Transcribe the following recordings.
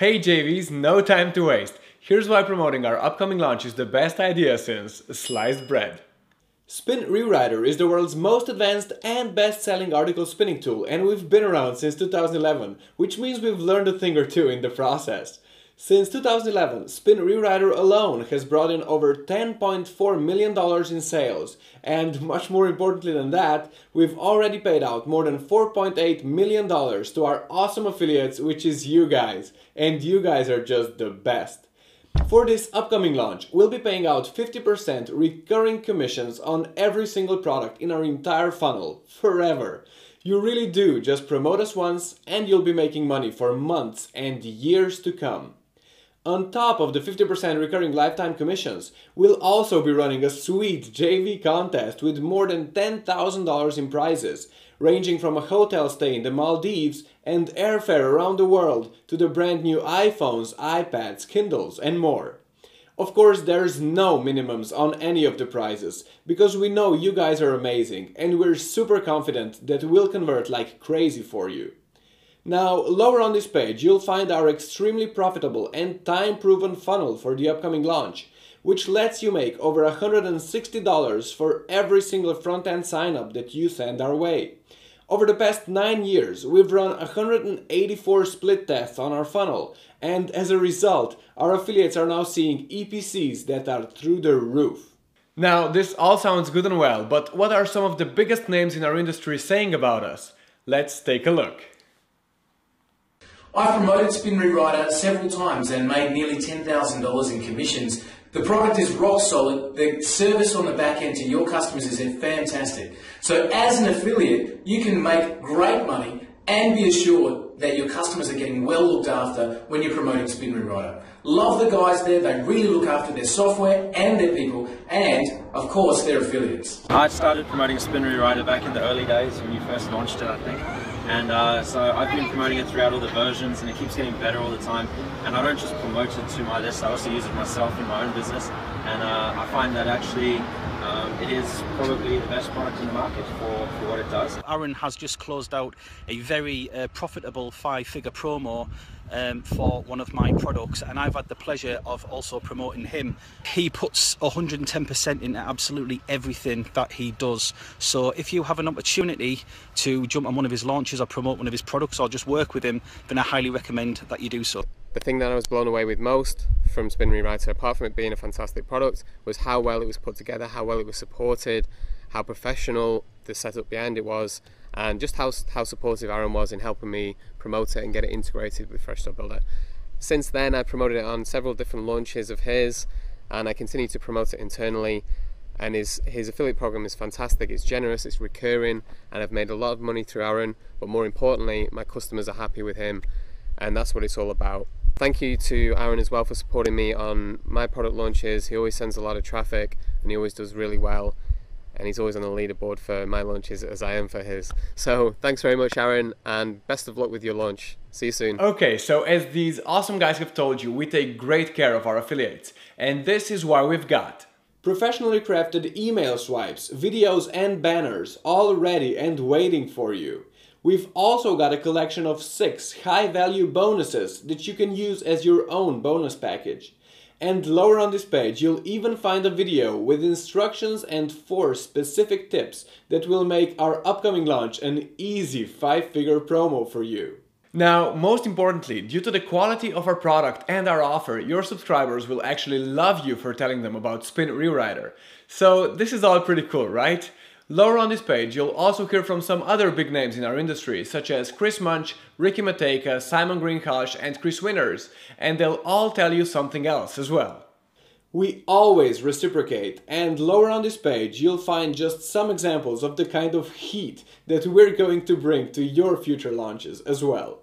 Hey JVs, no time to waste. Here's why promoting our upcoming launch is the best idea since sliced bread. Spin Rewriter is the world's most advanced and best-selling article spinning tool and we've been around since 2011, which means we've learned a thing or two in the process. Since 2011, Spin Rewriter alone has brought in over $10.4 million in sales, and much more importantly than that, we've already paid out more than $4.8 million to our awesome affiliates, which is you guys, and you guys are just the best. For this upcoming launch, we'll be paying out 50% recurring commissions on every single product in our entire funnel, forever. You really do just promote us once and you'll be making money for months and years to come. On top of the 50% recurring lifetime commissions, we'll also be running a sweet JV contest with more than $10,000 in prizes, ranging from a hotel stay in the Maldives and airfare around the world to the brand new iPhones, iPads, Kindles, and more. Of course, there's no minimums on any of the prizes, because we know you guys are amazing and we're super confident that we'll convert like crazy for you. Now, lower on this page, you'll find our extremely profitable and time-proven funnel for the upcoming launch, which lets you make over $160 for every single front-end sign-up that you send our way. Over the past 9 years, we've run 184 split tests on our funnel, and as a result, our affiliates are now seeing EPCs that are through the roof. Now, this all sounds good and well, but what are some of the biggest names in our industry saying about us? Let's take a look. I've promoted Spin Rewriter several times and made nearly $10,000 in commissions. The product is rock solid. The service on the back end to your customers is fantastic. So as an affiliate, you can make great money and be assured that your customers are getting well looked after when you're promoting Spin Rewriter. Love the guys there. They really look after their software and their people and, of course, their affiliates. I started promoting Spin Rewriter back in the early days when you first launched it, I think. And uh, so I've been promoting it throughout all the versions and it keeps getting better all the time. And I don't just promote it to my list, I also use it myself in my own business. And uh, I find that actually um, it is probably the best product in the market for, for what it does. Aaron has just closed out a very uh, profitable five-figure promo um, for one of my products and I've had the pleasure of also promoting him. He puts 110% into absolutely everything that he does. So if you have an opportunity to jump on one of his launches or promote one of his products or just work with him, then I highly recommend that you do so. The thing that I was blown away with most from Spin Rewriter, apart from it being a fantastic product, was how well it was put together, how well it was supported, how professional the setup behind it was, and just how, how supportive Aaron was in helping me promote it and get it integrated with Fresh Store Builder. Since then, I've promoted it on several different launches of his, and I continue to promote it internally. And his, his affiliate program is fantastic, it's generous, it's recurring, and I've made a lot of money through Aaron, but more importantly, my customers are happy with him, and that's what it's all about. Thank you to Aaron as well for supporting me on my product launches. He always sends a lot of traffic, and he always does really well and he's always on the leaderboard for my launches as I am for his. So thanks very much, Aaron, and best of luck with your launch. See you soon. Okay, so as these awesome guys have told you, we take great care of our affiliates, and this is why we've got professionally crafted email swipes, videos, and banners all ready and waiting for you. We've also got a collection of six high value bonuses that you can use as your own bonus package. And lower on this page, you'll even find a video with instructions and 4 specific tips that will make our upcoming launch an easy 5-figure promo for you. Now, most importantly, due to the quality of our product and our offer, your subscribers will actually love you for telling them about Spin Rewriter. So this is all pretty cool, right? Lower on this page, you'll also hear from some other big names in our industry, such as Chris Munch, Ricky Matejka, Simon Greenhalgh, and Chris Winners, and they'll all tell you something else as well. We always reciprocate, and lower on this page you'll find just some examples of the kind of heat that we're going to bring to your future launches as well.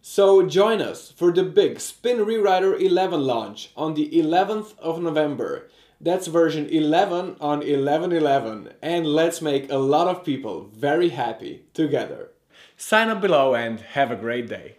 So join us for the big Spin Rewriter 11 launch on the 11th of November. That's version 11 on 11.11 and let's make a lot of people very happy together. Sign up below and have a great day.